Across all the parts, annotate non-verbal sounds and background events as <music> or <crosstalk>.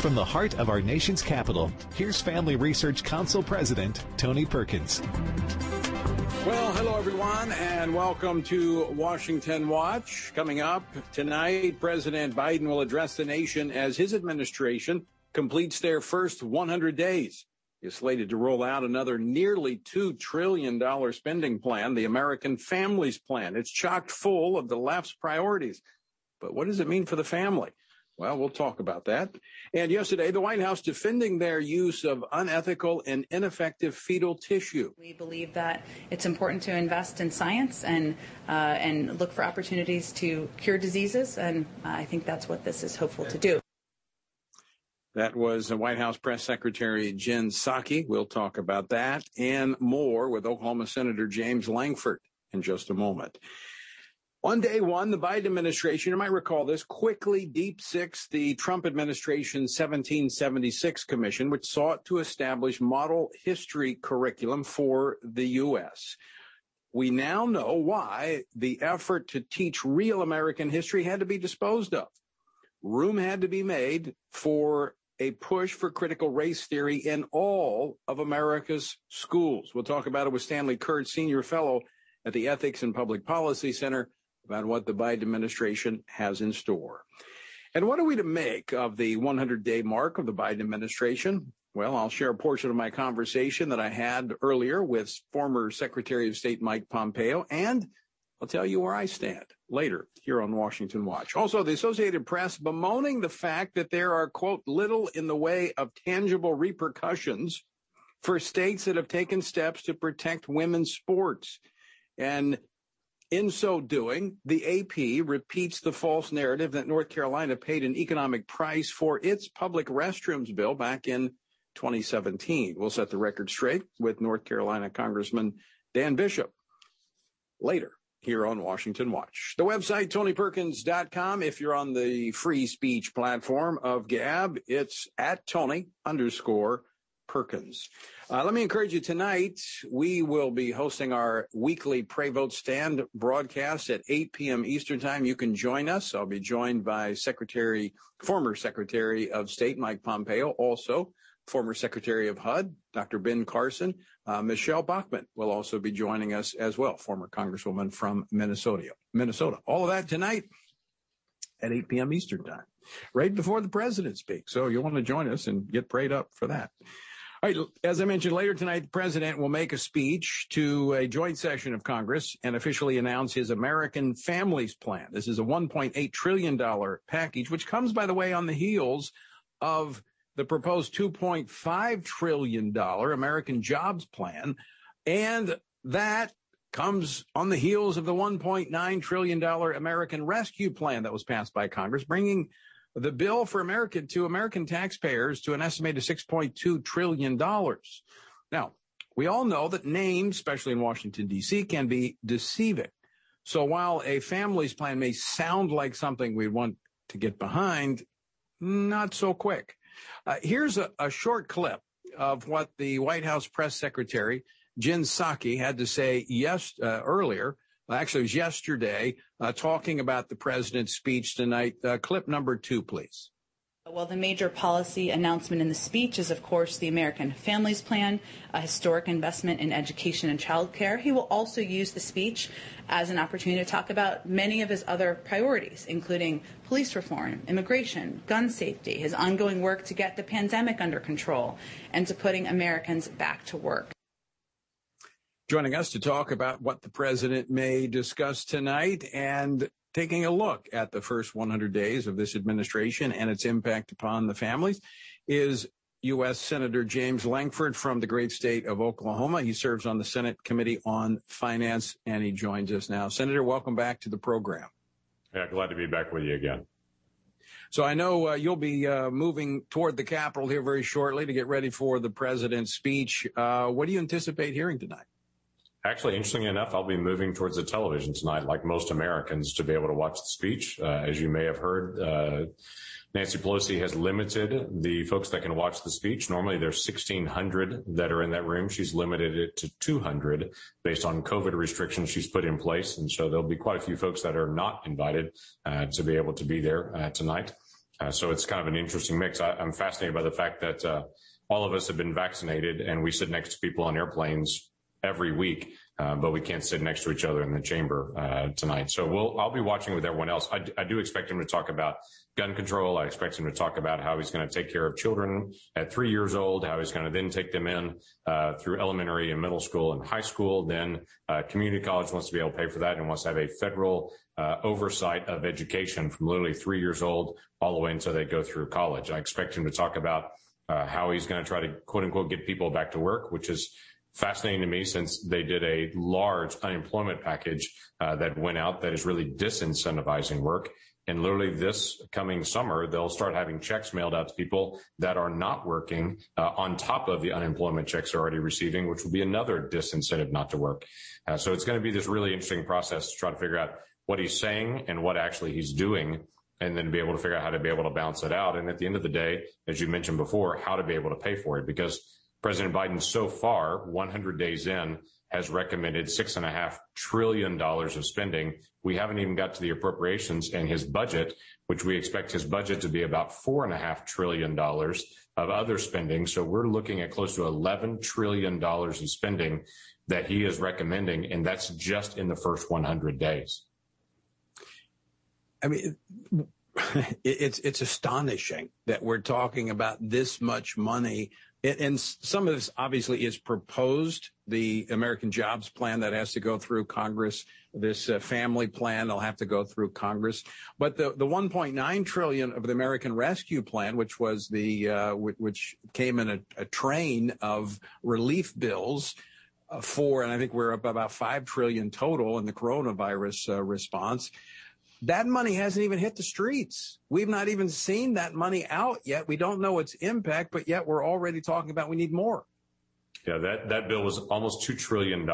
From the heart of our nation's capital, here's Family Research Council President Tony Perkins. Well, hello everyone, and welcome to Washington Watch. Coming up tonight, President Biden will address the nation as his administration completes their first 100 days. Is slated to roll out another nearly $2 trillion spending plan, the American Families Plan. It's chocked full of the left's priorities. But what does it mean for the family? Well, we'll talk about that. And yesterday, the White House defending their use of unethical and ineffective fetal tissue. We believe that it's important to invest in science and uh, and look for opportunities to cure diseases, and I think that's what this is hopeful to do. That was White House Press Secretary Jen Psaki. We'll talk about that and more with Oklahoma Senator James Lankford in just a moment. On day one, the Biden administration, you might recall this, quickly deep six the Trump administration's 1776 commission, which sought to establish model history curriculum for the U.S. We now know why the effort to teach real American history had to be disposed of. Room had to be made for a push for critical race theory in all of America's schools. We'll talk about it with Stanley Kurtz, senior fellow at the Ethics and Public Policy Center about what the Biden administration has in store. And what are we to make of the 100 day mark of the Biden administration? Well, I'll share a portion of my conversation that I had earlier with former Secretary of State Mike Pompeo, and I'll tell you where I stand later here on Washington Watch. Also, the Associated Press bemoaning the fact that there are, quote, little in the way of tangible repercussions for states that have taken steps to protect women's sports. And in so doing, the AP repeats the false narrative that North Carolina paid an economic price for its public restrooms bill back in 2017. We'll set the record straight with North Carolina Congressman Dan Bishop later here on Washington Watch. The website, tonyperkins.com. If you're on the free speech platform of Gab, it's at Tony underscore Perkins. Uh, let me encourage you tonight. We will be hosting our weekly Pray Vote Stand broadcast at 8 p.m. Eastern Time. You can join us. I'll be joined by Secretary, former Secretary of State Mike Pompeo, also former Secretary of HUD, Dr. Ben Carson. Uh, Michelle Bachmann will also be joining us as well, former Congresswoman from Minnesota. Minnesota. All of that tonight at 8 p.m. Eastern Time, right before the president speaks. So you'll want to join us and get prayed up for that. All right, as I mentioned later tonight, the president will make a speech to a joint session of Congress and officially announce his American Families Plan. This is a $1.8 trillion package, which comes, by the way, on the heels of the proposed $2.5 trillion American Jobs Plan. And that comes on the heels of the $1.9 trillion American Rescue Plan that was passed by Congress, bringing the bill for American to American taxpayers to an estimated $6.2 trillion. Now, we all know that names, especially in Washington, D.C., can be deceiving. So while a family's plan may sound like something we want to get behind, not so quick. Uh, here's a, a, short clip of what the White House press secretary, Jen Psaki, had to say yes uh, earlier actually, it was yesterday, uh, talking about the president's speech tonight. Uh, clip number two, please. Well, the major policy announcement in the speech is, of course, the American Families Plan, a historic investment in education and child care. He will also use the speech as an opportunity to talk about many of his other priorities, including police reform, immigration, gun safety, his ongoing work to get the pandemic under control, and to putting Americans back to work. Joining us to talk about what the president may discuss tonight and taking a look at the first 100 days of this administration and its impact upon the families is U.S. Senator James Lankford from the great state of Oklahoma. He serves on the Senate Committee on Finance, and he joins us now. Senator, welcome back to the program. Yeah, glad to be back with you again. So I know uh, you'll be uh, moving toward the Capitol here very shortly to get ready for the president's speech. Uh, what do you anticipate hearing tonight? Actually, interestingly enough, I'll be moving towards the television tonight, like most Americans, to be able to watch the speech. Uh, as you may have heard, uh, Nancy Pelosi has limited the folks that can watch the speech. Normally, there's 1,600 that are in that room. She's limited it to 200 based on COVID restrictions she's put in place, and so there'll be quite a few folks that are not invited uh, to be able to be there uh, tonight. Uh, so it's kind of an interesting mix. I, am fascinated by the fact that uh, all of us have been vaccinated and we sit next to people on airplanes every week, uh, but we can't sit next to each other in the chamber uh, tonight. So I'll be watching with everyone else. I, do expect him to talk about gun control. I expect him to talk about how he's going to take care of children at three years old, how he's going to then take them in uh, through elementary and middle school and high school. Then community college wants to be able to pay for that and wants to have a federal oversight of education from literally three years old all the way until they go through college. I expect him to talk about how he's going to try to quote unquote get people back to work, which is fascinating to me since they did a large unemployment package uh, that went out that is really disincentivizing work. And literally this coming summer, they'll start having checks mailed out to people that are not working uh, on top of the unemployment checks they're already receiving, which will be another disincentive not to work. Uh, so it's going to be this really interesting process to try to figure out what he's saying and what actually he's doing and then be able to figure out how to be able to balance it out. And at the end of the day, as you mentioned before, how to be able to pay for it because President Biden so far, 100 days in, has recommended six and a half trillion dollars of spending. We haven't even got to the appropriations and his budget, which we expect his budget to be about four and a half trillion dollars of other spending. So we're looking at close to 11 trillion dollars of spending that he is recommending. And that's just in the first 100 days. I mean, <laughs> it's it's astonishing that we're talking about this much money, and some of this obviously is proposed. The American Jobs Plan that has to go through Congress, this uh, family plan will have to go through Congress, but the the 1.9 trillion of the American Rescue Plan, which was the uh, which came in a, a train of relief bills uh, for, and I think we're up about five trillion total in the coronavirus uh, response. That money hasn't even hit the streets. We've not even seen that money out yet. We don't know its impact, but yet we're already talking about we need more. Yeah, that, that bill was almost $2 trillion.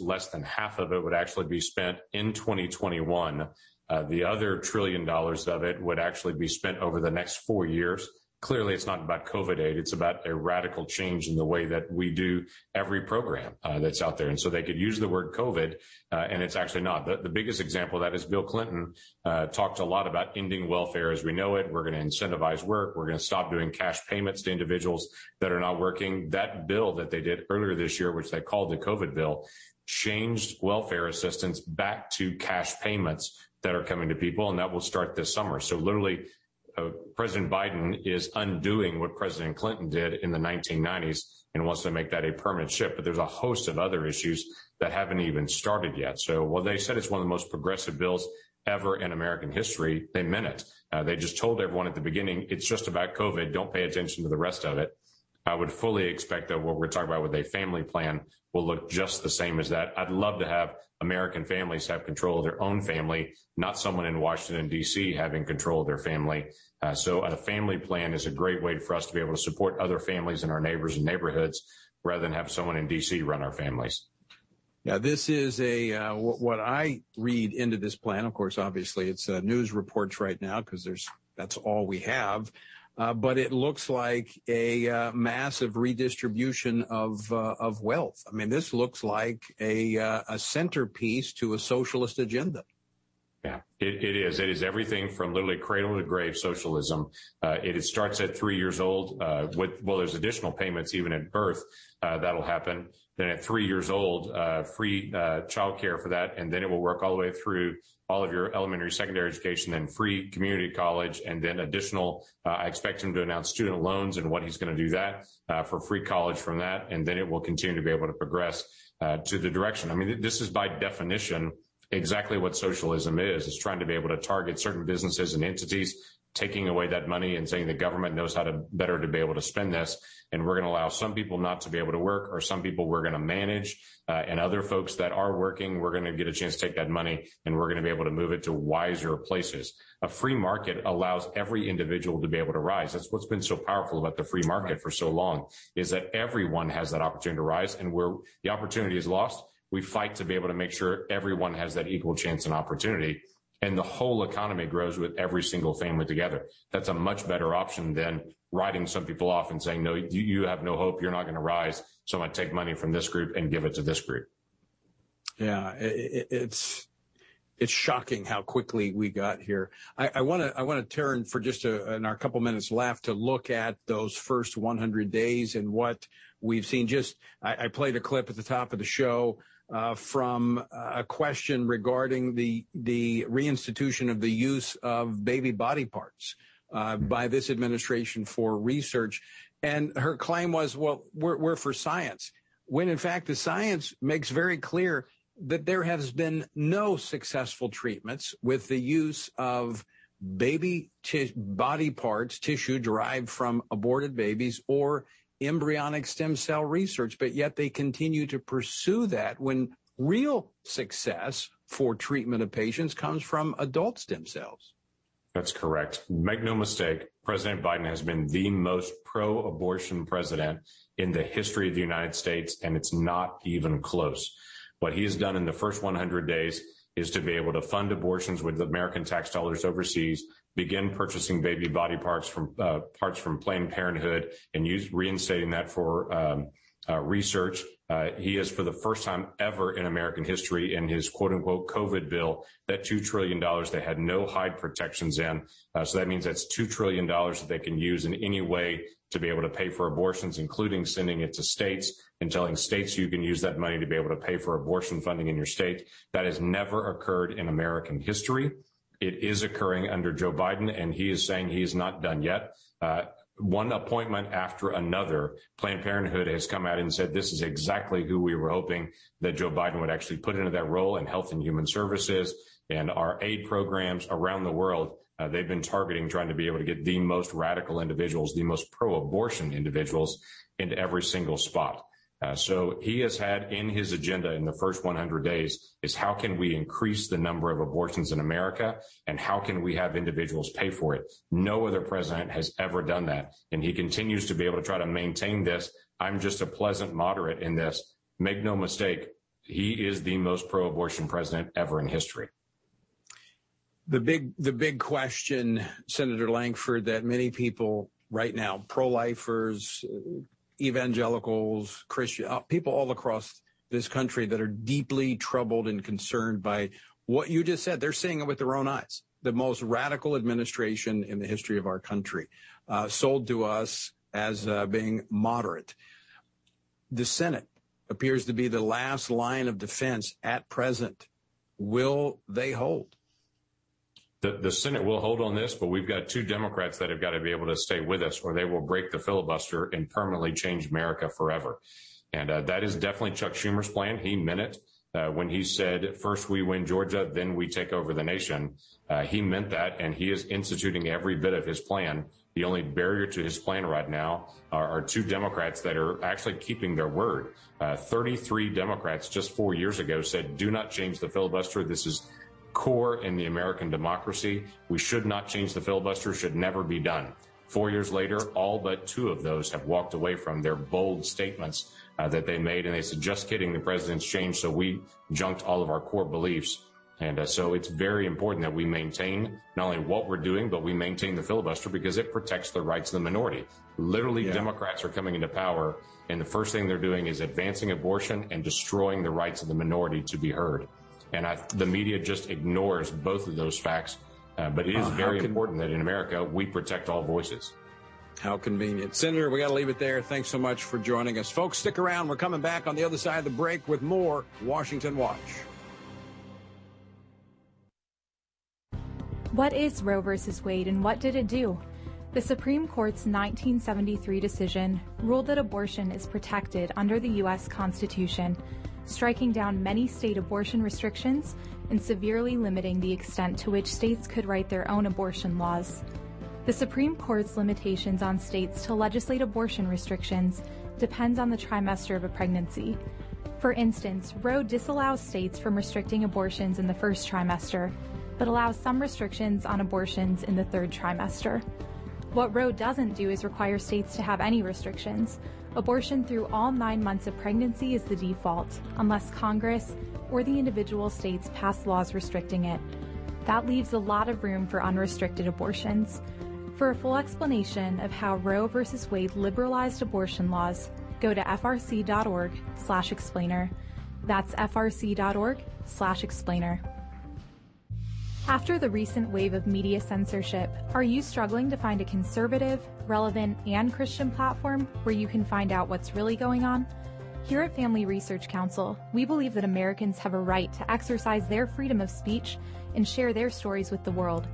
Less than half of it would actually be spent in 2021. Uh, the other trillion dollars of it would actually be spent over the next four years clearly it's not about COVID aid. It's about a radical change in the way that we do every program uh, that's out there. And so they could use the word COVID, uh, and it's actually not. The, the, biggest example of that is Bill Clinton uh, talked a lot about ending welfare as we know it. We're going to incentivize work. We're going to stop doing cash payments to individuals that are not working. That bill that they did earlier this year, which they called the COVID bill, changed welfare assistance back to cash payments that are coming to people, and that will start this summer. So literally uh, President Biden is undoing what President Clinton did in the 1990s and wants to make that a permanent shift. But there's a host of other issues that haven't even started yet. So while they said it's one of the most progressive bills ever in American history, they meant it. Uh, they just told everyone at the beginning, it's just about COVID. Don't pay attention to the rest of it. I would fully expect that what we're talking about with a family plan will look just the same as that. I'd love to have American families have control of their own family, not someone in Washington, D.C. having control of their family. Uh, so a family plan is a great way for us to be able to support other families in our neighbors and neighborhoods rather than have someone in D.C. run our families. Yeah, this is a uh, what I read into this plan. Of course, obviously, it's uh, news reports right now because there's that's all we have. But it looks like a massive redistribution of of wealth. I mean, this looks like a a centerpiece to a socialist agenda. Yeah, it, it is. It is everything from literally cradle to grave socialism. Uh, it, it, starts at three years old. Uh, with well, there's additional payments even at birth that'll happen. Then at three years old, free child care for that, and then it will work all the way through all of your elementary, secondary education, then free community college, and then additional. Uh, I expect him to announce student loans and what he's going to do that uh, for free college from that, and then it will continue to be able to progress uh, to the direction. I mean, this is by definition exactly what socialism is. It's trying to be able to target certain businesses and entities taking away that money and saying the government knows how to better to be able to spend this. And we're going to allow some people not to be able to work or some people we're going to manage uh, and other folks that are working, we're going to get a chance to take that money and we're going to be able to move it to wiser places. A free market allows every individual to be able to rise. That's what's been so powerful about the free market for so long is that everyone has that opportunity to rise and where the opportunity is lost, we fight to be able to make sure everyone has that equal chance and opportunity and the whole economy grows with every single family together. That's a much better option than writing some people off and saying, no, you, have no hope. You're not going to rise. So I'm to take money from this group and give it to this group. Yeah, it, it's shocking how quickly we got here. I to turn for just a, in our couple minutes left to look at those first 100 days and what we've seen. Just I, played a clip at the top of the show uh, from a question regarding the the reinstitution of the use of baby body parts uh, by this administration for research, and her claim was, "Well, we're, we're for science," when in fact the science makes very clear that there has been no successful treatments with the use of baby t- body parts, tissue derived from aborted babies or embryonic stem cell research, but yet they continue to pursue that when real success for treatment of patients comes from adult stem cells. That's correct. Make no mistake, President Biden has been the most pro abortion president in the history of the United States, and it's not even close. What he has done in the first 100 days is to be able to fund abortions with American tax dollars overseas, begin purchasing baby body parts from uh, parts from Planned Parenthood, and reinstating that for um, uh, research. Uh, he is, for the first time ever in American history, in his quote unquote COVID bill, that $2 trillion they had no hide protections in. So that means that's $2 trillion that they can use in any way to be able to pay for abortions, including sending it to states and telling states you can use that money to be able to pay for abortion funding in your state. That has never occurred in American history. It is occurring under Joe Biden, and he is saying he is not done yet. Uh, one appointment after another, Planned Parenthood has come out and said this is exactly who we were hoping that Joe Biden would actually put into that role in Health and Human Services and our aid programs around the world. Uh, they've been targeting trying to be able to get the most radical individuals, the most pro-abortion individuals into every single spot. Uh, so he has had in his agenda in the first 100 days is how can we increase the number of abortions in America and how can we have individuals pay for it? No other president has ever done that. And he continues to be able to try to maintain this. I'm just a pleasant moderate in this. Make no mistake, he is the most pro-abortion president ever in history. The big, the big question, Senator Lankford, that many people right now, pro-lifers, evangelicals, Christian, uh, people all across this country that are deeply troubled and concerned by what you just said. They're seeing it with their own eyes. The most radical administration in the history of our country, uh, sold to us as uh, being moderate. The Senate appears to be the last line of defense at present. Will they hold? The, Senate will hold on this, but we've got two Democrats that have got to be able to stay with us or they will break the filibuster and permanently change America forever. And uh, that is definitely Chuck Schumer's plan. He meant it. Uh, when he said, first we win Georgia, then we take over the nation. Uh, he meant that, and he is instituting every bit of his plan. The only barrier to his plan right now are, are two Democrats that are actually keeping their word. Uh, 33 Democrats just four years ago said, do not change the filibuster. This is core in the American democracy. We should not change the filibuster, should never be done. Four years later, all but two of those have walked away from their bold statements uh, that they made. And they said, just kidding, the president's changed. So we junked all of our core beliefs. And uh, so it's very important that we maintain not only what we're doing, but we maintain the filibuster because it protects the rights of the minority. Literally, yeah. Democrats are coming into power, and the first thing they're doing is advancing abortion and destroying the rights of the minority to be heard. And I, the media just ignores both of those facts. Uh, but it is uh, very con- important that in America we protect all voices. How convenient. Senator, we got to leave it there. Thanks so much for joining us. Folks, stick around. We're coming back on the other side of the break with more Washington Watch. What is Roe v. Wade and what did it do? The Supreme Court's 1973 decision ruled that abortion is protected under the U.S. Constitution striking down many state abortion restrictions and severely limiting the extent to which states could write their own abortion laws. The Supreme Court's limitations on states to legislate abortion restrictions depends on the trimester of a pregnancy. For instance, Roe disallows states from restricting abortions in the first trimester, but allows some restrictions on abortions in the third trimester. What Roe doesn't do is require states to have any restrictions, Abortion through all nine months of pregnancy is the default, unless Congress or the individual states pass laws restricting it. That leaves a lot of room for unrestricted abortions. For a full explanation of how Roe v. Wade liberalized abortion laws, go to frc.org/explainer. That's frc.org/explainer. After the recent wave of media censorship, are you struggling to find a conservative, relevant, and Christian platform where you can find out what's really going on? Here at Family Research Council, we believe that Americans have a right to exercise their freedom of speech and share their stories with the world.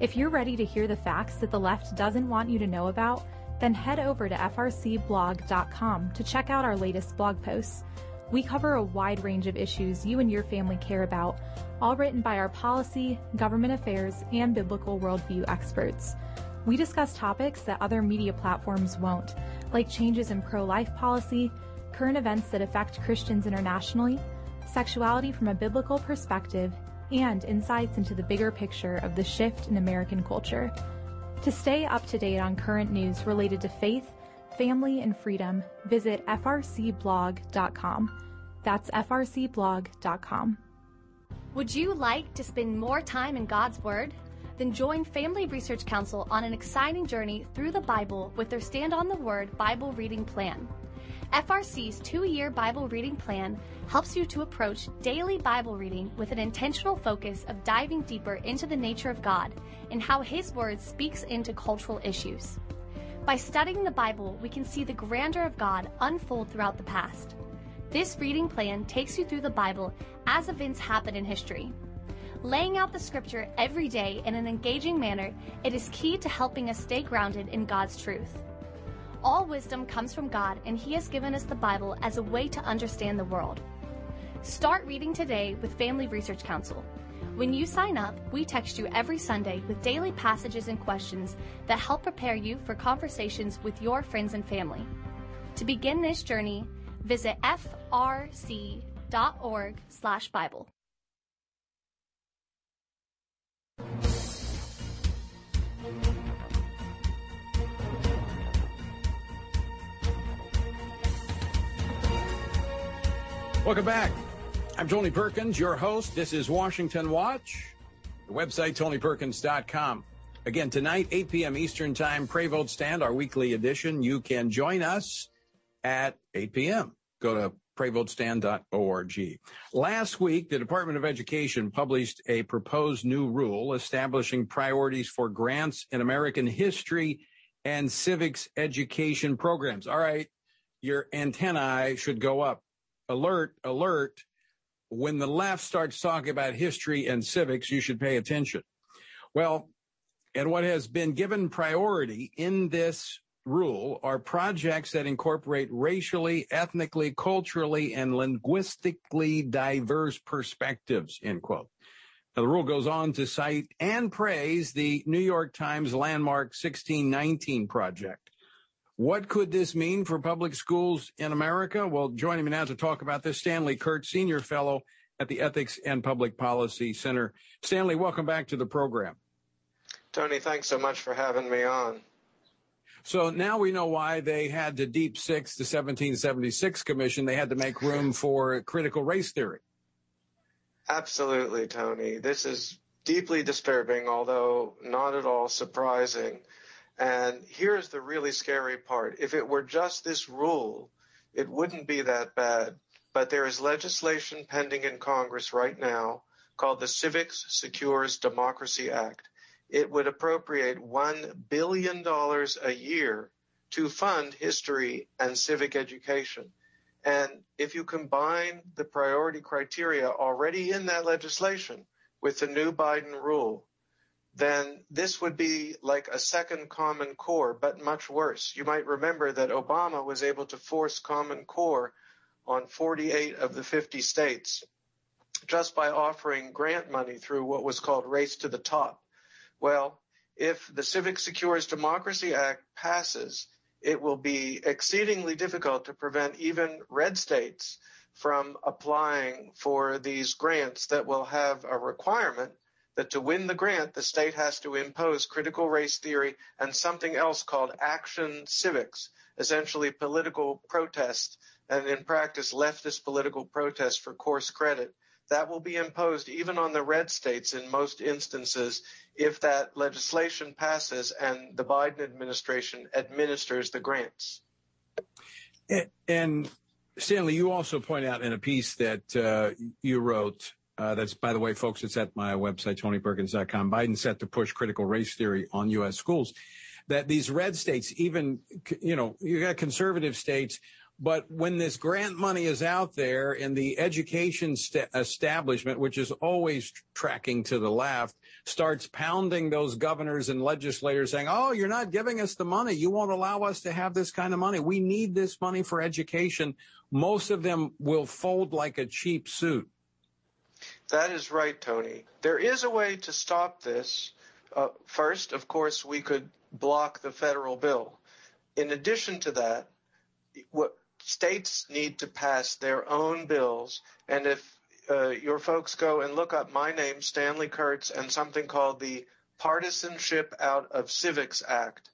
If you're ready to hear the facts that the left doesn't want you to know about, then head over to frcblog.com to check out our latest blog posts. We cover a wide range of issues you and your family care about, all written by our policy, government affairs, and biblical worldview experts. We discuss topics that other media platforms won't, like changes in pro life policy, current events that affect Christians internationally, sexuality from a biblical perspective, and insights into the bigger picture of the shift in American culture. To stay up to date on current news related to faith, family, and freedom, visit frcblog.com. That's frcblog.com. Would you like to spend more time in God's Word? Then join Family Research Council on an exciting journey through the Bible with their Stand on the Word Bible reading plan. FRC's two year Bible reading plan helps you to approach daily Bible reading with an intentional focus of diving deeper into the nature of God and how His Word speaks into cultural issues. By studying the Bible, we can see the grandeur of God unfold throughout the past. This reading plan takes you through the Bible as events happen in history. Laying out the scripture every day in an engaging manner, it is key to helping us stay grounded in God's truth. All wisdom comes from God, and He has given us the Bible as a way to understand the world. Start reading today with Family Research Council. When you sign up, we text you every Sunday with daily passages and questions that help prepare you for conversations with your friends and family. To begin this journey, visit frc.org/bible. Welcome back. I'm Tony Perkins, your host. This is Washington Watch. The website, tonyperkins.com. Again, tonight, 8 p.m. Eastern Time, Pray Vote Stand, our weekly edition. You can join us at 8 p.m. Go to prayvotestand.org. Last week, the Department of Education published a proposed new rule establishing priorities for grants in American history and civics education programs. All right, your antennae should go up. Alert, alert when the left starts talking about history and civics, you should pay attention. Well, and what has been given priority in this rule are projects that incorporate racially, ethnically, culturally, and linguistically diverse perspectives, end quote. Now, the rule goes on to cite and praise the New York Times landmark 1619 project. What could this mean for public schools in America? Well, joining me now to talk about this, Stanley Kurtz, Senior Fellow at the Ethics and Public Policy Center. Stanley, welcome back to the program. Tony, thanks so much for having me on. So now we know why they had to deep six the 1776 commission. They had to make room for critical race theory. Absolutely, Tony. This is deeply disturbing, although not at all surprising. And here's the really scary part. If it were just this rule, it wouldn't be that bad. But there is legislation pending in Congress right now called the Civics Secures Democracy Act. It would appropriate $1 billion a year to fund history and civic education. And if you combine the priority criteria already in that legislation with the new Biden rule, then this would be like a second Common Core, but much worse. You might remember that Obama was able to force Common Core on 48 of the 50 states just by offering grant money through what was called Race to the Top. Well, if the Civics Secures Democracy Act passes, it will be exceedingly difficult to prevent even red states from applying for these grants that will have a requirement that to win the grant, the state has to impose critical race theory and something else called action civics, essentially political protest, and in practice, leftist political protest for course credit. That will be imposed even on the red states in most instances if that legislation passes and the Biden administration administers the grants. And Stanley, you also point out in a piece that uh, you wrote Uh, that's, by the way, folks, it's at my website, tonyperkins.com. Biden set to push critical race theory on U.S. schools. That these red states, even, you know, you got conservative states, but when this grant money is out there in the education st- establishment, which is always tracking to the left, starts pounding those governors and legislators saying, Oh, you're not giving us the money. You won't allow us to have this kind of money. We need this money for education. Most of them will fold like a cheap suit. That is right, Tony. There is a way to stop this. Uh, first, of course, we could block the federal bill. In addition to that, what states need to pass their own bills, and if uh, your folks go and look up my name, Stanley Kurtz, and something called the Partisanship Out of Civics Act,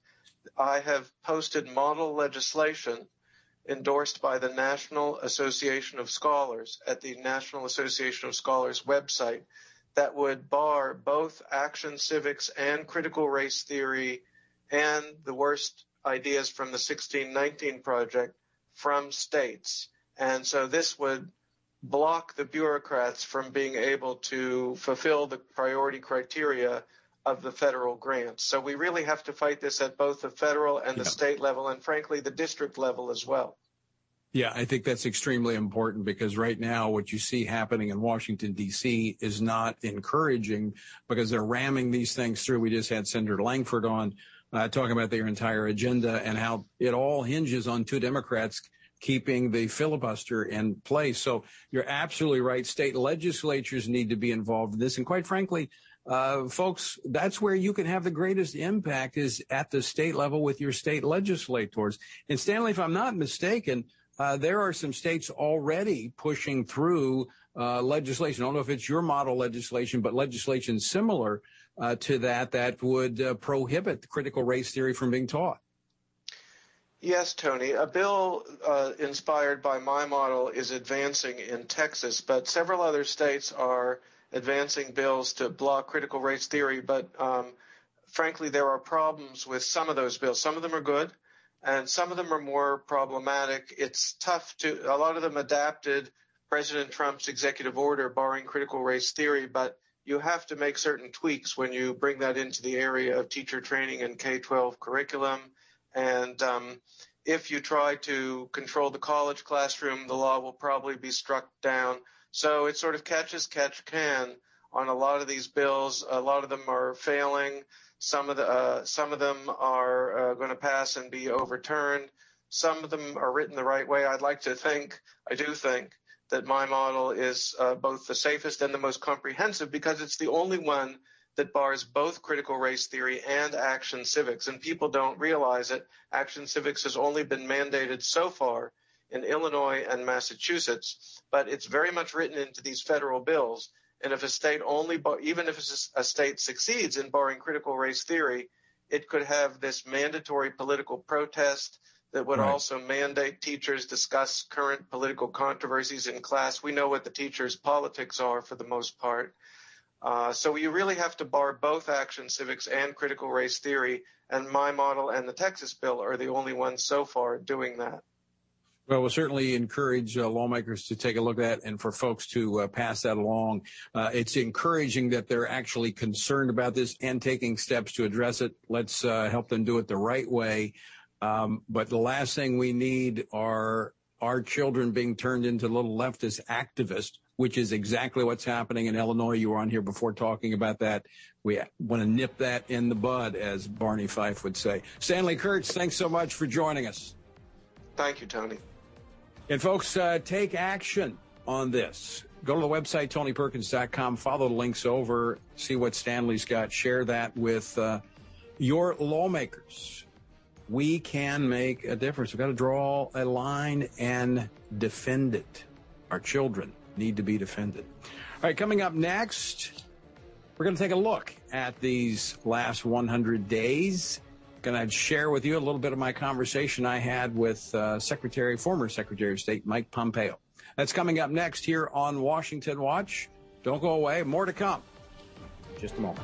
I have posted model legislation endorsed by the National Association of Scholars at the National Association of Scholars website that would bar both action civics and critical race theory and the worst ideas from the 1619 project from states. And so this would block the bureaucrats from being able to fulfill the priority criteria of the federal grants. So we really have to fight this at both the federal and the yeah. state level, and frankly, the district level as well. Yeah, I think that's extremely important because right now what you see happening in Washington D.C. is not encouraging because they're ramming these things through. We just had Senator Lankford on uh, talking about their entire agenda and how it all hinges on two Democrats keeping the filibuster in place. So you're absolutely right. State legislatures need to be involved in this. And quite frankly, uh, folks, that's where you can have the greatest impact is at the state level with your state legislators. And Stanley, if I'm not mistaken, uh, there are some states already pushing through uh, legislation. I don't know if it's your model legislation, but legislation similar uh, to that that would uh, prohibit critical race theory from being taught. Yes, Tony. A bill uh, inspired by my model is advancing in Texas, but several other states are advancing bills to block critical race theory. But um, frankly, there are problems with some of those bills. Some of them are good, and some of them are more problematic. It's tough to, a lot of them adapted President Trump's executive order barring critical race theory, but you have to make certain tweaks when you bring that into the area of teacher training and K 12 curriculum and um, if you try to control the college classroom, the law will probably be struck down. So it sort of catch as catch can on a lot of these bills. A lot of them are failing. Some of the uh, some of them are uh, going to pass and be overturned. Some of them are written the right way. I'd like to think, I do think, that my model is uh, both the safest and the most comprehensive because it's the only one that bars both critical race theory and action civics. And people don't realize it. Action civics has only been mandated so far in Illinois and Massachusetts, but it's very much written into these federal bills. And if a state only, even if a state succeeds in barring critical race theory, it could have this mandatory political protest that would right. also mandate teachers discuss current political controversies in class. We know what the teachers' politics are for the most part. Uh, so you really have to bar both action civics and critical race theory, and my model and the Texas bill are the only ones so far doing that. Well, we'll certainly encourage uh, lawmakers to take a look at that and for folks to uh, pass that along. Uh, it's encouraging that they're actually concerned about this and taking steps to address it. Let's uh, help them do it the right way. Um, but the last thing we need are our children being turned into little leftist activists which is exactly what's happening in Illinois. You were on here before talking about that. We want to nip that in the bud, as Barney Fife would say. Stanley Kurtz, thanks so much for joining us. Thank you, Tony. And folks, uh, take action on this. Go to the website, tonyperkins.com, follow the links over, see what Stanley's got, share that with uh, your lawmakers. We can make a difference. We've got to draw a line and defend it. Our children, need to be defended. All right, coming up next, we're going to take a look at these last 100 days. Going to share with you a little bit of my conversation I had with uh, Secretary, former Secretary of State Mike Pompeo. That's coming up next here on Washington Watch. Don't go away. More to come. Just a moment.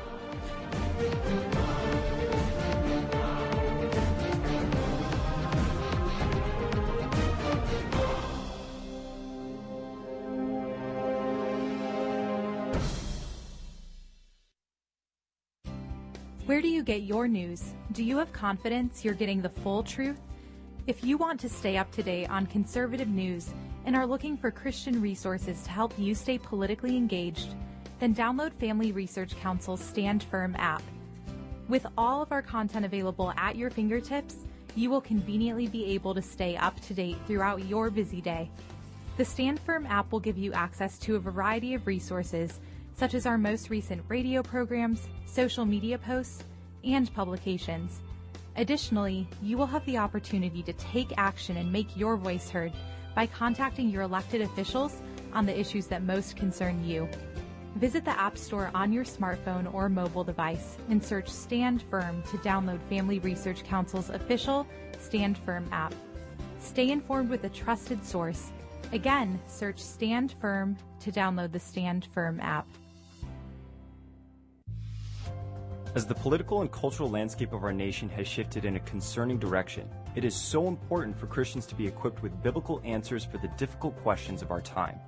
Where do you get your news? Do you have confidence you're getting the full truth? If you want to stay up to date on conservative news and are looking for Christian resources to help you stay politically engaged, then download Family Research Council's Stand Firm app. With all of our content available at your fingertips, you will conveniently be able to stay up to date throughout your busy day. The Stand Firm app will give you access to a variety of resources, such as our most recent radio programs, social media posts, and publications. Additionally, you will have the opportunity to take action and make your voice heard by contacting your elected officials on the issues that most concern you. Visit the App Store on your smartphone or mobile device and search Stand Firm to download Family Research Council's official Stand Firm app. Stay informed with a trusted source. Again, search Stand Firm to download the Stand Firm app. As the political and cultural landscape of our nation has shifted in a concerning direction, it is so important for Christians to be equipped with biblical answers for the difficult questions of our time.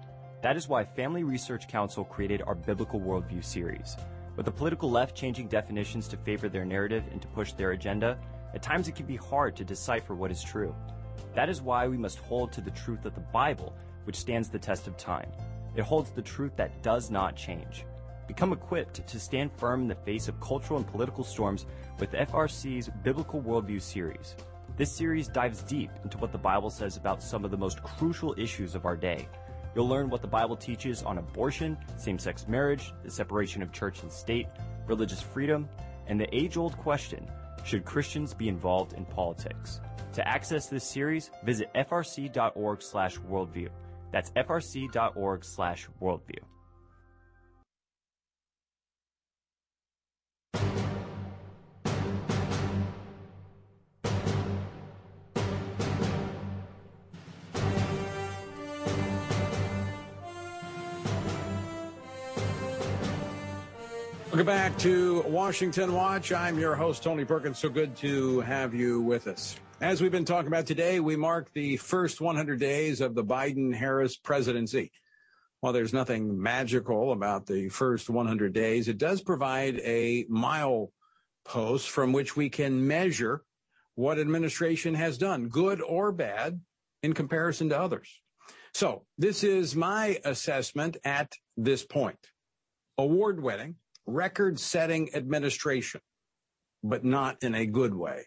That is why Family Research Council created our Biblical Worldview series. With the political left changing definitions to favor their narrative and to push their agenda, at times it can be hard to decipher what is true. That is why we must hold to the truth of the Bible, which stands the test of time. It holds the truth that does not change. Become equipped to stand firm in the face of cultural and political storms with FRC's Biblical Worldview series. This series dives deep into what the Bible says about some of the most crucial issues of our day. You'll learn what the Bible teaches on abortion, same sex marriage, the separation of church and state, religious freedom, and the age old question should Christians be involved in politics? To access this series, visit frc.org slash worldview. That's frc.org slash worldview. Welcome back to Washington Watch. I'm your host, Tony Perkins. So good to have you with us. As we've been talking about today, we mark the first 100 days of the Biden Harris presidency. While there's nothing magical about the first 100 days, it does provide a milepost from which we can measure what administration has done, good or bad, in comparison to others. So this is my assessment at this point. Award winning record setting administration, but not in a good way.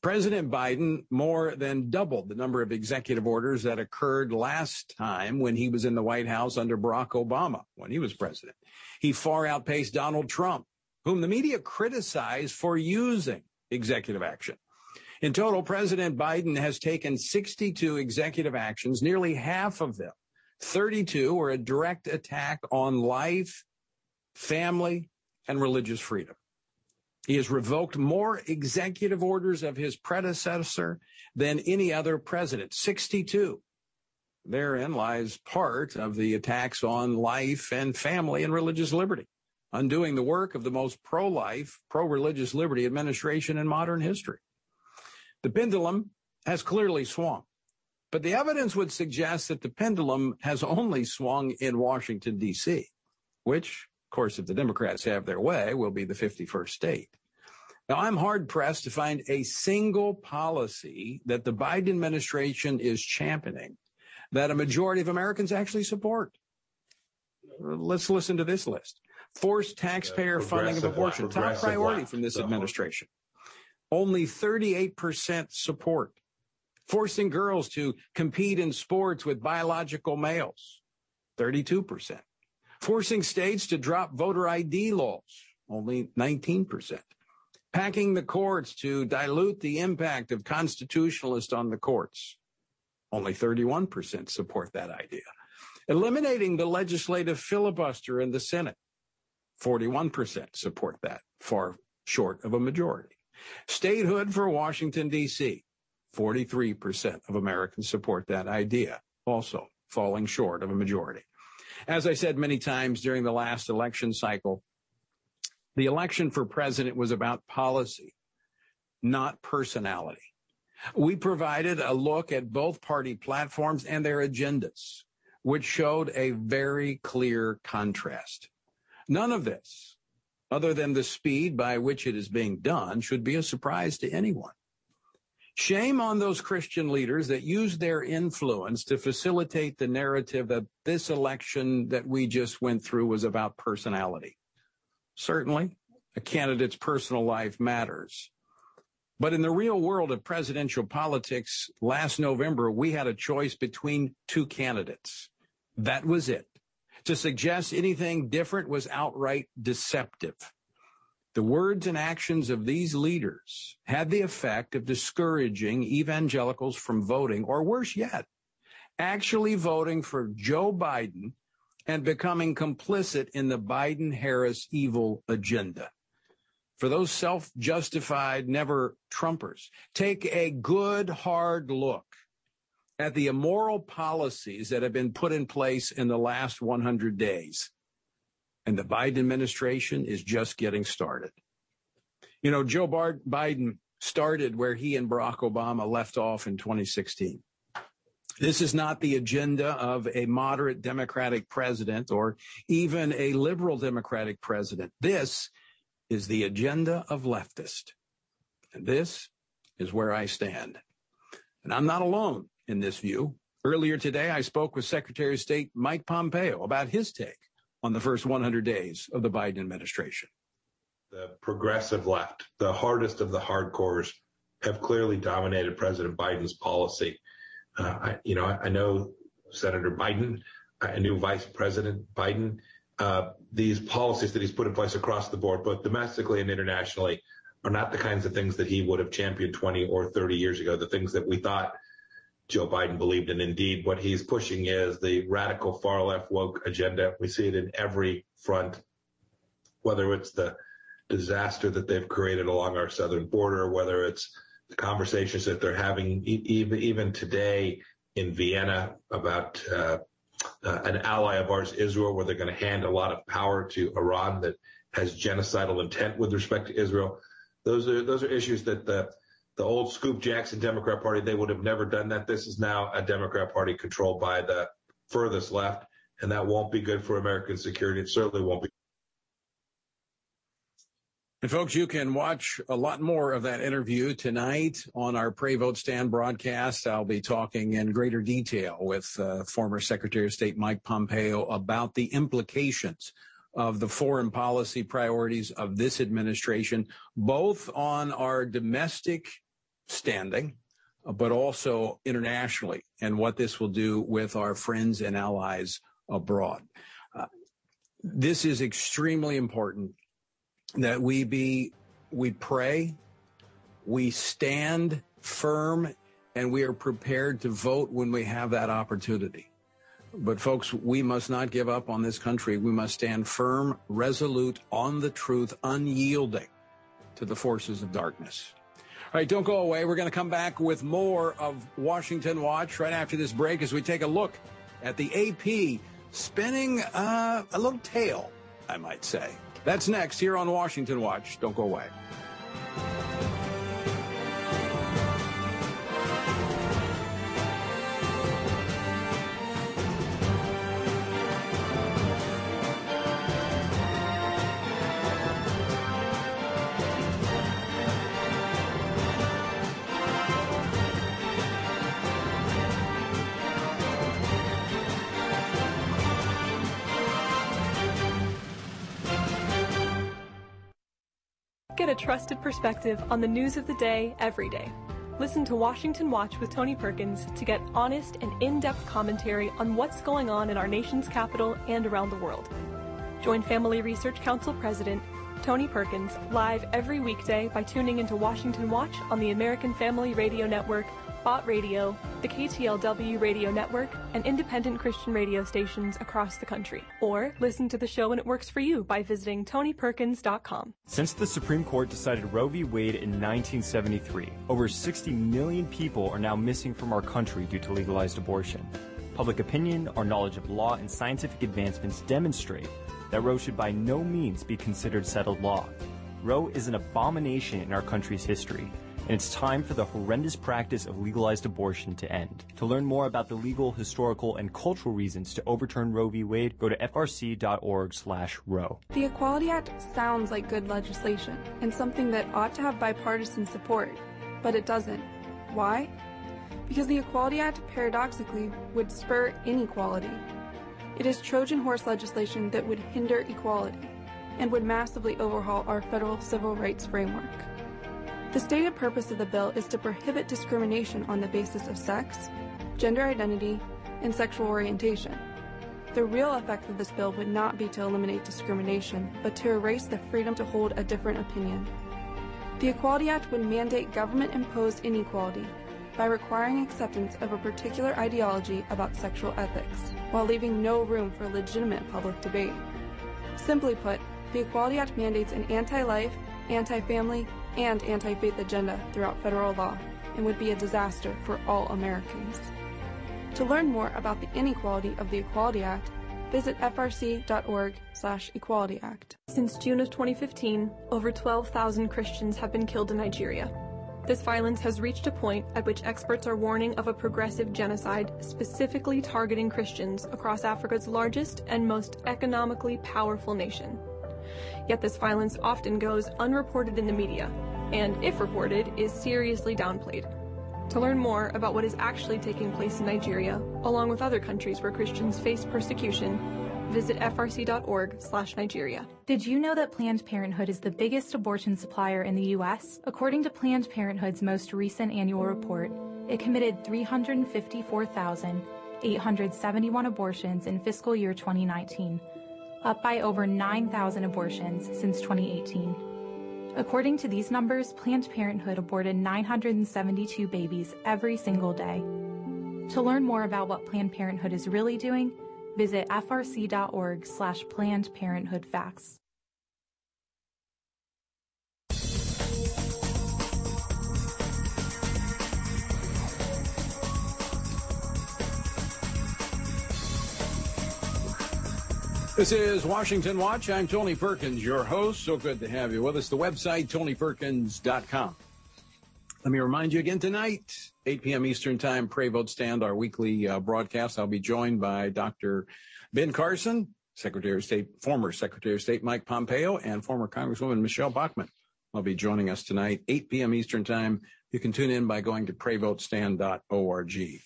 President Biden more than doubled the number of executive orders that occurred last time when he was in the White House under Barack Obama when he was president. He far outpaced Donald Trump, whom the media criticized for using executive action. In total, President Biden has taken 62 executive actions, nearly half of them, 32 were a direct attack on life, family, and religious freedom. He has revoked more executive orders of his predecessor than any other president, 62. Therein lies part of the attacks on life and family and religious liberty, undoing the work of the most pro-life, pro-religious liberty administration in modern history. The pendulum has clearly swung, but the evidence would suggest that the pendulum has only swung in Washington, D.C., which of course, if the Democrats have their way, will be the 51st state. Now, I'm hard pressed to find a single policy that the Biden administration is championing that a majority of Americans actually support. Let's listen to this list. Forced taxpayer funding of abortion, top priority from this administration. Only 38% support. Forcing girls to compete in sports with biological males, 32%. Forcing states to drop voter ID laws, only 19%. Packing the courts to dilute the impact of constitutionalists on the courts, only 31% support that idea. Eliminating the legislative filibuster in the Senate, 41% support that, far short of a majority. Statehood for Washington, D.C., 43% of Americans support that idea, also falling short of a majority. As I said many times during the last election cycle, the election for president was about policy, not personality. We provided a look at both party platforms and their agendas, which showed a very clear contrast. None of this other than the speed by which it is being done, should be a surprise to anyone. Shame on those Christian leaders that use their influence to facilitate the narrative that this election that we just went through was about personality. Certainly, a candidate's personal life matters. But in the real world of presidential politics, last November, we had a choice between two candidates. That was it. To suggest anything different was outright deceptive. The words and actions of these leaders had the effect of discouraging evangelicals from voting, or worse yet, actually voting for Joe Biden and becoming complicit in the Biden Harris evil agenda. For those self justified never Trumpers, take a good hard look at the immoral policies that have been put in place in the last 100 days and the Biden administration is just getting started. You know, Joe Biden started where he and Barack Obama left off in 2016. This is not the agenda of a moderate Democratic president or even a liberal Democratic president. This is the agenda of leftist. And this is where I stand. And I'm not alone in this view. Earlier today, I spoke with Secretary of State Mike Pompeo about his take on the first 100 days of the Biden administration. The progressive left, the hardest of the hardcores, have clearly dominated President Biden's policy. Uh, I, you know, I, I, know Senator Biden, I knew Vice President Biden. Uh, these policies that he's put in place across the board, both domestically and internationally, are not the kinds of things that he would have championed 20 or 30 years ago. The things that we thought Joe Biden believed in. Indeed, what he's pushing is the radical far left woke agenda. We see it in every front, whether it's the disaster that they've created along our southern border, whether it's the conversations that they're having even even today in Vienna about uh, uh, an ally of ours, Israel, where they're going to hand a lot of power to Iran that has genocidal intent with respect to Israel. Those are those are issues that the the old Scoop Jackson Democrat Party, they would have never done that. This is now a Democrat Party controlled by the furthest left, and that won't be good for American security. It certainly won't be. And folks, you can watch a lot more of that interview tonight on our Pray Vote Stand broadcast. I'll be talking in greater detail with uh, former Secretary of State Mike Pompeo about the implications of the foreign policy priorities of this administration, both on our domestic standing, but also internationally, and what this will do with our friends and allies abroad. Uh, this is extremely important that we be, we pray, we stand firm, and we are prepared to vote when we have that opportunity. But folks, we must not give up on this country. We must stand firm, resolute on the truth, unyielding to the forces of darkness. All right, don't go away. We're going to come back with more of Washington Watch right after this break as we take a look at the AP spinning uh, a little tale, I might say. That's next here on Washington Watch. Don't go away. Get a trusted perspective on the news of the day every day. Listen to Washington Watch with Tony Perkins to get honest and in-depth commentary on what's going on in our nation's capital and around the world. Join Family Research Council President Tony Perkins live every weekday by tuning into Washington Watch on the American Family Radio Network Bott Radio, the KTLW radio network, and independent Christian radio stations across the country. Or listen to the show when it works for you by visiting TonyPerkins.com. Since the Supreme Court decided Roe v. Wade in 1973, over 60 million people are now missing from our country due to legalized abortion. Public opinion, our knowledge of law, and scientific advancements demonstrate that Roe should by no means be considered settled law. Roe is an abomination in our country's history and it's time for the horrendous practice of legalized abortion to end. To learn more about the legal, historical, and cultural reasons to overturn Roe v. Wade, go to frc.org/roe. The Equality Act sounds like good legislation and something that ought to have bipartisan support, but it doesn't. Why? Because the Equality Act paradoxically would spur inequality. It is Trojan horse legislation that would hinder equality and would massively overhaul our federal civil rights framework. The stated purpose of the bill is to prohibit discrimination on the basis of sex, gender identity, and sexual orientation. The real effect of this bill would not be to eliminate discrimination, but to erase the freedom to hold a different opinion. The Equality Act would mandate government imposed inequality by requiring acceptance of a particular ideology about sexual ethics, while leaving no room for legitimate public debate. Simply put, the Equality Act mandates an anti life, anti family, and anti faith agenda throughout federal law and would be a disaster for all Americans. To learn more about the inequality of the Equality Act, visit frc.org slash equality act. Since June of 2015, over 12,000 Christians have been killed in Nigeria. This violence has reached a point at which experts are warning of a progressive genocide specifically targeting Christians across Africa's largest and most economically powerful nation. Yet this violence often goes unreported in the media, and if reported, is seriously downplayed. To learn more about what is actually taking place in Nigeria, along with other countries where Christians face persecution, visit frc.org/nigeria. Did you know that Planned Parenthood is the biggest abortion supplier in the US? According to Planned Parenthood's most recent annual report, it committed 354,871 abortions in fiscal year 2019 up by over 9,000 abortions since 2018. According to these numbers, Planned Parenthood aborted 972 babies every single day. To learn more about what Planned Parenthood is really doing, visit frc.org slash Planned Parenthood Facts. This is Washington Watch. I'm Tony Perkins, your host. So good to have you with us. The website, tonyperkins.com. Let me remind you again tonight, 8 p.m. Eastern Time, Pray Vote Stand, our weekly uh, broadcast. I'll be joined by Dr. Ben Carson, Secretary of State, former Secretary of State Mike Pompeo, and former Congresswoman Michele Bachmann. will be joining us tonight, 8 p.m. Eastern Time. You can tune in by going to prayvotestand.org.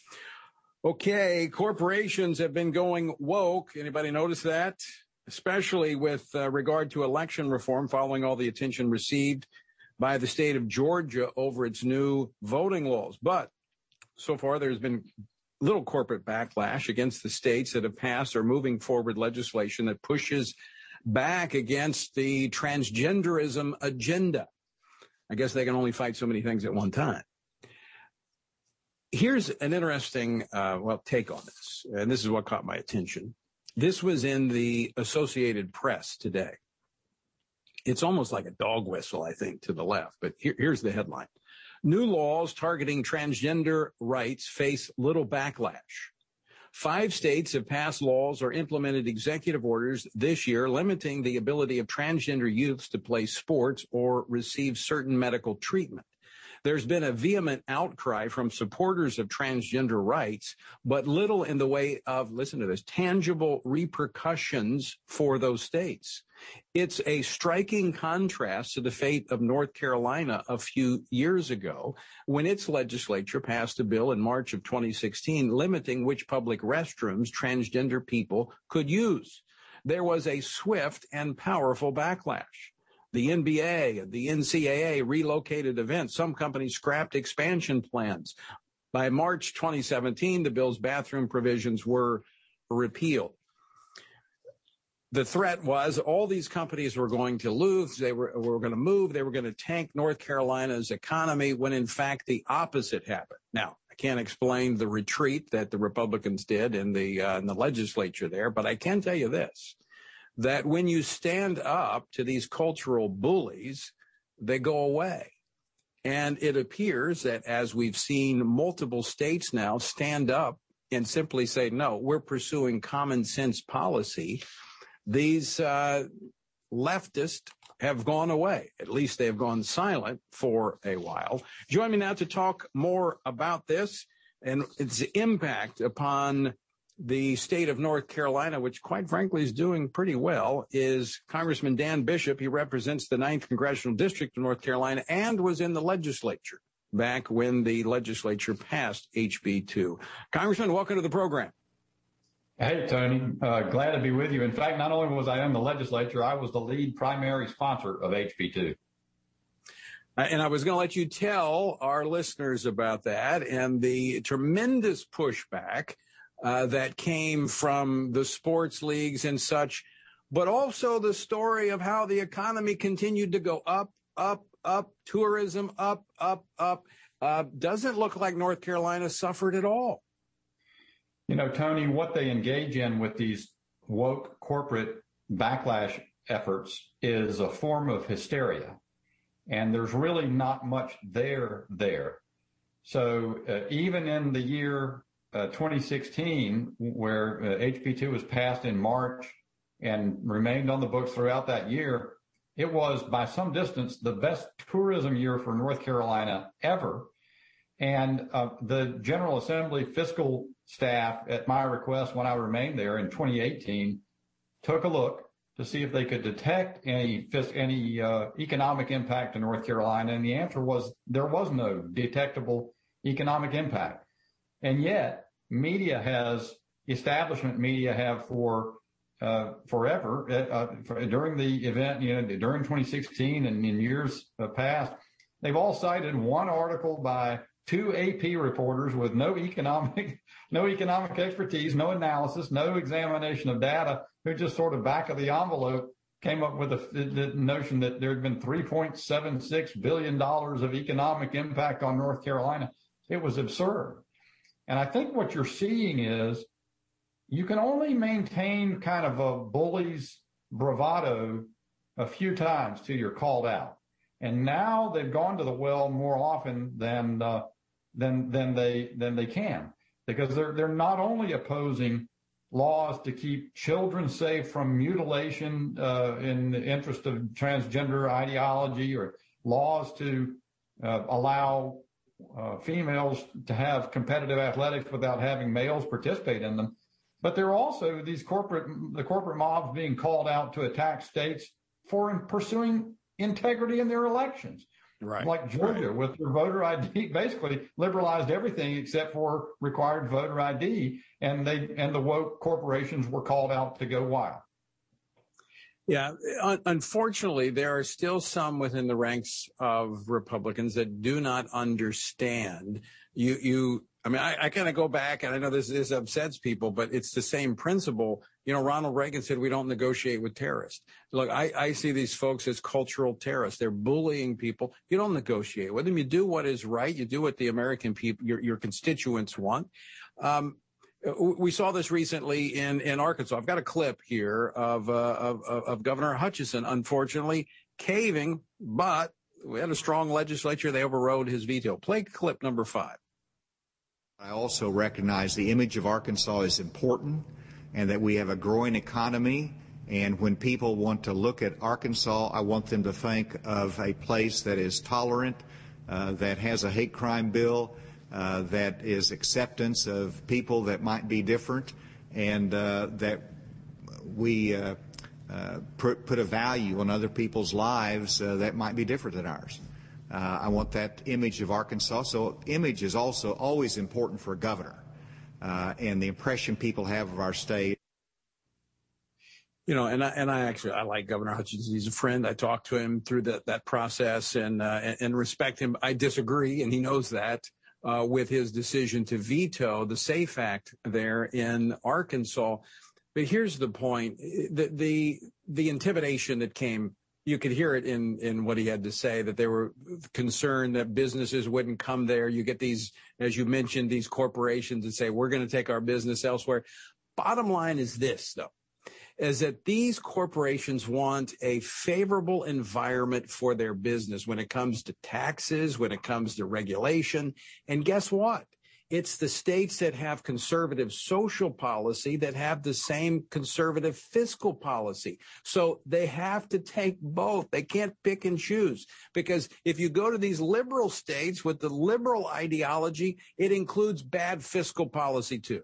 Okay, corporations have been going woke. Anybody notice that? Especially with uh, regard to election reform following all the attention received by the state of Georgia over its new voting laws. But so far, there's been little corporate backlash against the states that have passed or moving forward legislation that pushes back against the transgenderism agenda. I guess they can only fight so many things at one time here's an interesting, uh, well, take on this, and this is what caught my attention. This was in the Associated Press today. It's almost like a dog whistle, I think, to the left, but here, here's the headline. New laws targeting transgender rights face little backlash. Five states have passed laws or implemented executive orders this year limiting the ability of transgender youths to play sports or receive certain medical treatment. There's been a vehement outcry from supporters of transgender rights, but little in the way of, listen to this, tangible repercussions for those states. It's a striking contrast to the fate of North Carolina a few years ago when its legislature passed a bill in March of 2016 limiting which public restrooms transgender people could use. There was a swift and powerful backlash. The NBA, the NCAA relocated events. Some companies scrapped expansion plans. By March 2017, the bill's bathroom provisions were repealed. The threat was all these companies were going to lose. They were, were going to move. They were going to tank North Carolina's economy when in fact the opposite happened. Now, I can't explain the retreat that the Republicans did in the, uh, in the legislature there, but I can tell you this that when you stand up to these cultural bullies, they go away. And it appears that as we've seen multiple states now stand up and simply say, no, we're pursuing common sense policy, these, uh, leftists have gone away. At least they have gone silent for a while. Join me now to talk more about this and its impact upon the state of North Carolina, which quite frankly is doing pretty well, is Congressman Dan Bishop. He represents the 9th Congressional District of North Carolina and was in the legislature back when the legislature passed HB 2. Congressman, welcome to the program. Hey, Tony. Uh, glad to be with you. In fact, not only was I in the legislature, I was the lead primary sponsor of HB 2. Uh, and I was going to let you tell our listeners about that and the tremendous pushback uh, that came from the sports leagues and such, but also the story of how the economy continued to go up, up, up, tourism up, up, up. Uh, doesn't look like North Carolina suffered at all. You know, Tony, what they engage in with these woke corporate backlash efforts is a form of hysteria. And there's really not much there there. So uh, even in the year 2016, where uh, HB2 was passed in March and remained on the books throughout that year, it was by some distance the best tourism year for North Carolina ever. And uh, the General Assembly fiscal staff, at my request when I remained there in 2018, took a look to see if they could detect any any uh, economic impact to North Carolina, and the answer was there was no detectable economic impact. And yet, media has establishment media have for uh, forever uh, uh for, during the event, you know, during 2016 and in years past, they've all cited one article by two AP reporters with no economic, <laughs> no economic expertise, no analysis, no examination of data, who just sort of back of the envelope came up with the, the notion that there had been 3.76 billion dollars of economic impact on North Carolina. It was absurd. And I think what you're seeing is you can only maintain kind of a bully's bravado a few times till you're called out. And now they've gone to the well more often than uh, than than they than they can because they're they're not only opposing laws to keep children safe from mutilation uh, in the interest of transgender ideology or laws to uh, allow uh, females to have competitive athletics without having males participate in them. But there are also these corporate, the corporate mobs being called out to attack states for pursuing integrity in their elections. Right. Like Georgia right. with their voter ID, basically liberalized everything except for required voter ID. And they, and the woke corporations were called out to go wild. Yeah, unfortunately, there are still some within the ranks of Republicans that do not understand. You, you. I mean, I, I kind of go back, and I know this this upsets people, but it's the same principle. You know, Ronald Reagan said we don't negotiate with terrorists. Look, I, I see these folks as cultural terrorists. They're bullying people. You don't negotiate with them. You do what is right. You do what the American people, your your constituents want. Um, we saw this recently in, in Arkansas. I've got a clip here of, uh, of, of Governor Hutchinson, unfortunately caving, but we had a strong legislature. They overrode his veto. Play clip number five. I also recognize the image of Arkansas is important and that we have a growing economy. And when people want to look at Arkansas, I want them to think of a place that is tolerant, uh, that has a hate crime bill, uh, that is acceptance of people that might be different and uh, that we uh, uh put, a value on other people's lives uh, that might be different than ours. Uh, I want that image of Arkansas. So image is also always important for a governor and the impression people have of our state. You know, and I, and I actually I like Governor Hutchinson. He's a friend. I talked to him through that that process and, and, and respect him. I disagree, and he knows that uh, Uh, with his decision to veto the SAFE Act there in Arkansas. But here's the point: the the, the intimidation that came. You could hear it in, in what he had to say that they were concerned that businesses wouldn't come there. You get these, as you mentioned, these corporations that say, we're going to take our business elsewhere. Bottom line is this, though is that these corporations want a favorable environment for their business when it comes to taxes, when it comes to regulation. And guess what? it's the states that have conservative social policy that have the same conservative fiscal policy. So they have to take both. They can't pick and choose because if you go to these liberal states with the liberal ideology, it includes bad fiscal policy too.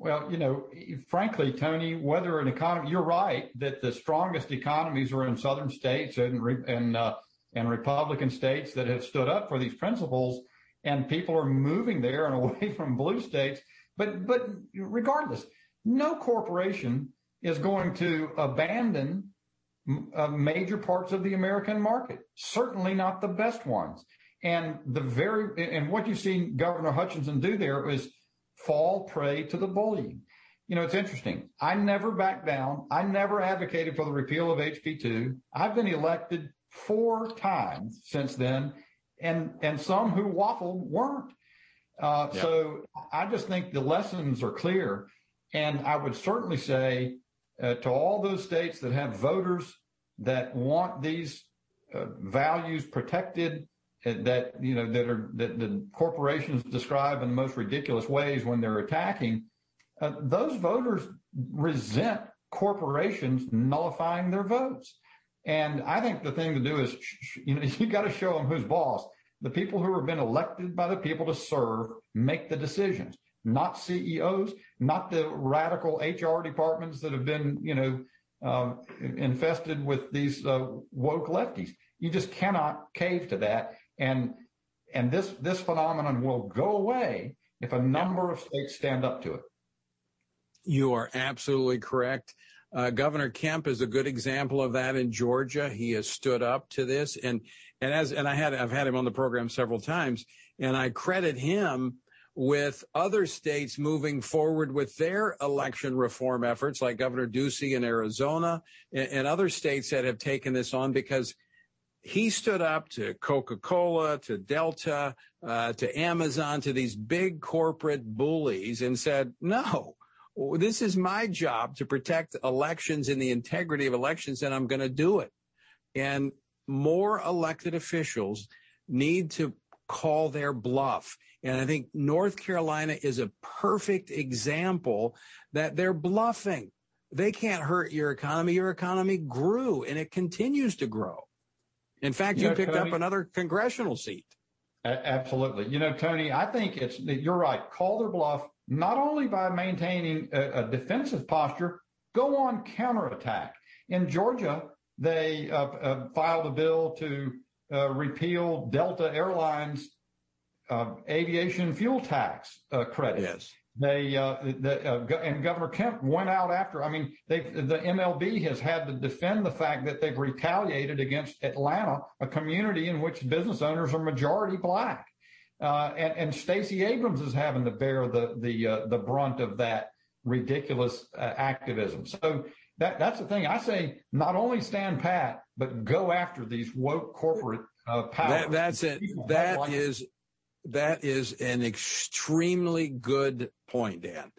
Well, you know, frankly, Tony, whether an economy, you're right that the strongest economies are in southern states and and uh, and Republican states that have stood up for these principles, and people are moving there and <laughs> away from blue states. But but regardless, no corporation is going to abandon uh, major parts of the American market. Certainly not the best ones. And the very and what you've seen Governor Hutchinson do there is fall prey to the bullying. You know, it's interesting. I never backed down. I never advocated for the repeal of HB2. I've been elected four times since then, and and some who waffled weren't. Uh, yeah. So I just think the lessons are clear, and I would certainly say uh, to all those states that have voters that want these uh, values protected that you know that are that the corporations describe in the most ridiculous ways when they're attacking uh, those voters resent corporations nullifying their votes. And i think the thing to do is you know <laughs> you got to show them who's boss. The people who have been elected by the people to serve make the decisions not ceos not the radical hr departments that have been you know uh, infested with these uh, woke lefties. You just cannot cave to that and and this this phenomenon will go away if a number of states stand up to it. You are absolutely correct. Uh, Governor Kemp is a good example of that in Georgia. He has stood up to this, and and as and I had I've had him on the program several times, and I credit him with other states moving forward with their election reform efforts, like Governor Ducey in Arizona, and, and other states that have taken this on because he stood up to Coca-Cola, to Delta, uh, to Amazon, to these big corporate bullies and said, no, this is my job to protect elections and the integrity of elections and I'm going to do it. And more elected officials need to call their bluff. And I think North Carolina is a perfect example that they're bluffing. They can't hurt your economy. Your economy grew and it continues to grow. In fact, you, you know, picked Tony, up another congressional seat. Absolutely. You know, Tony, I think it's, you're right. Call their bluff, not only by maintaining a, a defensive posture, go on counterattack. In Georgia, they uh, uh, filed a bill to uh, repeal Delta Airlines uh, aviation fuel tax uh, credit. Yes. They uh, the, uh, and Governor Kemp went out after. I mean, they the MLB has had to defend the fact that they've retaliated against Atlanta, a community in which business owners are majority black, uh, and and Stacey Abrams is having to bear the the uh, the brunt of that ridiculous uh, activism. So that that's the thing. I say not only stand pat, but go after these woke corporate uh, powers. That, that's it. That like is that is an extremely good point, Dan.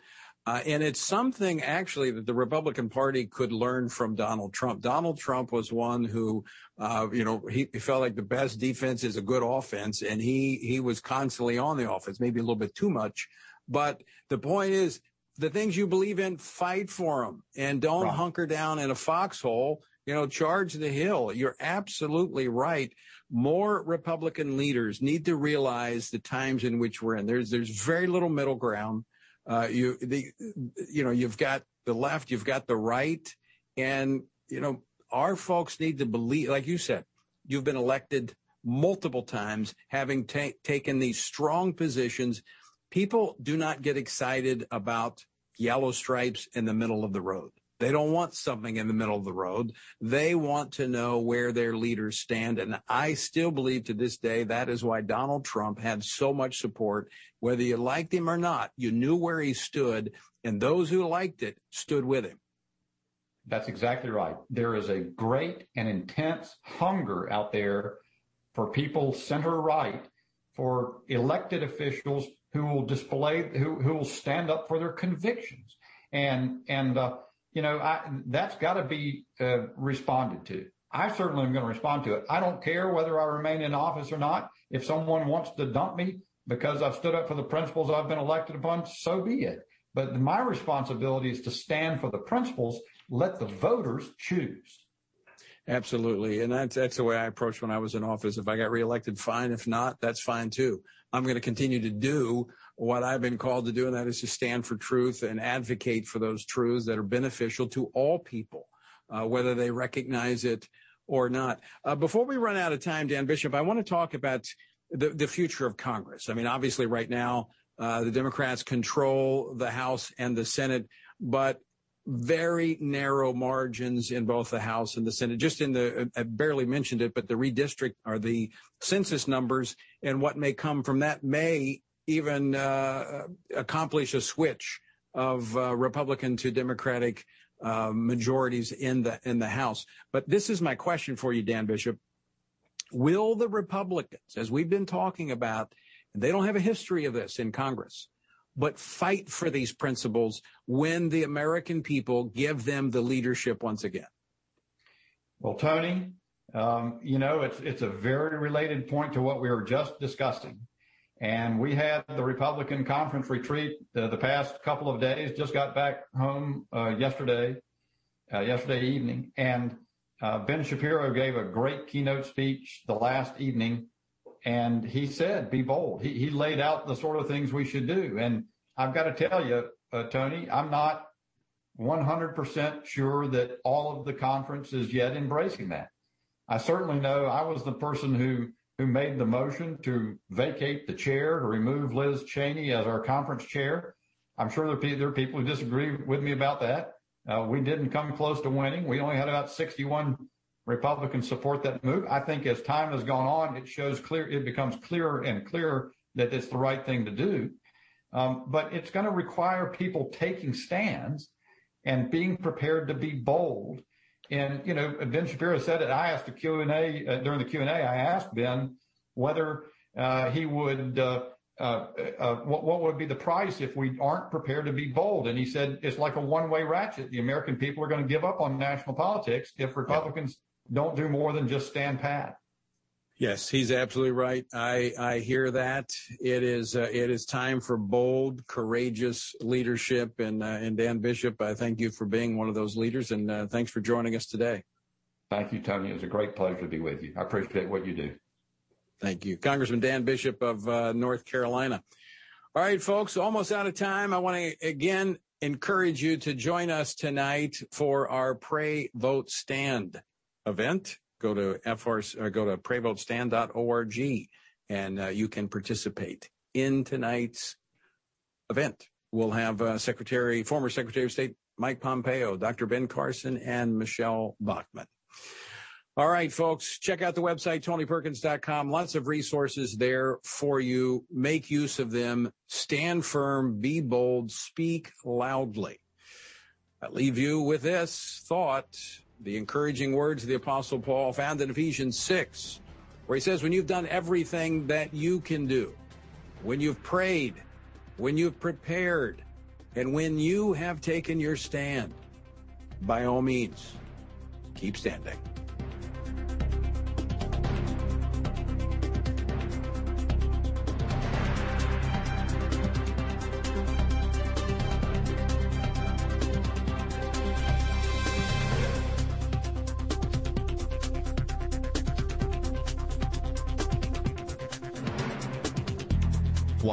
Uh, and it's something actually that the Republican Party could learn from Donald Trump. Donald Trump was one who, uh, you know, he, he, felt like the best defense is a good offense, and he he was constantly on the offense, maybe a little bit too much. But the point is, the things you believe in, fight for them, and don't right. hunker down in a foxhole. You know, charge the hill. You're absolutely right more Republican leaders need to realize the times in which we're in. There's there's very little middle ground. Uh, you the you know you've got the left, you've got the right, and you know our folks need to believe, like you said, you've been elected multiple times, having ta- taken these strong positions. People do not get excited about yellow stripes in the middle of the road. They don't want something in the middle of the road. They want to know where their leaders stand. And I still believe to this day that is why Donald Trump had so much support. Whether you liked him or not, you knew where he stood, and those who liked it stood with him. That's exactly right. There is a great and intense hunger out there for people center right, for elected officials who will display, who, who will stand up for their convictions. And, and, uh, you know, I, that's got to be uh, responded to. I certainly am going to respond to it. I don't care whether I remain in office or not. If someone wants to dump me, because I've stood up for the principles I've been elected upon, so be it. But my responsibility is to stand for the principles. Let the voters choose. Absolutely. And that's, that's the way I approached when I was in office. If I got reelected, fine. If not, that's fine too. I'm going to continue to do what I've been called to do, and that is to stand for truth and advocate for those truths that are beneficial to all people, uh, whether they recognize it or not. Uh, before we run out of time, Dan Bishop, I want to talk about the, the future of Congress. I mean, obviously, right now, uh, the Democrats control the House and the Senate, but very narrow margins in both the House and the Senate. Just in the, I barely mentioned it, but the redistrict or the census numbers and what may come from that may even uh, accomplish a switch of uh, Republican to Democratic uh, majorities in the in the House. But this is my question for you, Dan Bishop. Will the Republicans, as we've been talking about, they don't have a history of this in Congress, but fight for these principles when the American people give them the leadership once again? Well, Tony, um, you know, it's it's a very related point to what we were just discussing. And we had the Republican conference retreat uh, the past couple of days, just got back home uh, yesterday, uh, yesterday evening. And uh, Ben Shapiro gave a great keynote speech the last evening. And he said, be bold. He, he laid out the sort of things we should do. And I've got to tell you, uh, Tony, I'm not 100% sure that all of the conference is yet embracing that. I certainly know I was the person who who made the motion to vacate the chair to remove Liz Cheney as our conference chair. I'm sure there are people who disagree with me about that. Uh, we didn't come close to winning. We only had about 61 Republicans support that move. I think as time has gone on, it shows clear, it becomes clearer and clearer that it's the right thing to do. Um, but it's going to require people taking stands and being prepared to be bold and, you know, Ben Shapiro said it. I asked the Q&A, uh, during the Q&A, I asked Ben whether uh, he would, uh, uh, uh, what, what would be the price if we aren't prepared to be bold? And he said, it's like a one-way ratchet. The American people are going to give up on national politics if Republicans don't do more than just stand pat. Yes, he's absolutely right. I, I hear that. It is uh, it is time for bold, courageous leadership. And uh, and Dan Bishop, I thank you for being one of those leaders, and uh, thanks for joining us today. Thank you, Tony. It was a great pleasure to be with you. I appreciate what you do. Thank you, Congressman Dan Bishop of uh, North Carolina. All right, folks, almost out of time. I want to again encourage you to join us tonight for our Pray Vote Stand event go to FR, or go to prayvotestand.org and uh, you can participate in tonight's event. We'll have uh, Secretary, former Secretary of State Mike Pompeo, Dr. Ben Carson, and Michele Bachmann. All right, folks, check out the website, tonyperkins.com. Lots of resources there for you. Make use of them. Stand firm, be bold, speak loudly. I leave you with this thought the encouraging words of the Apostle Paul found in Ephesians 6, where he says, When you've done everything that you can do, when you've prayed, when you've prepared, and when you have taken your stand, by all means, keep standing.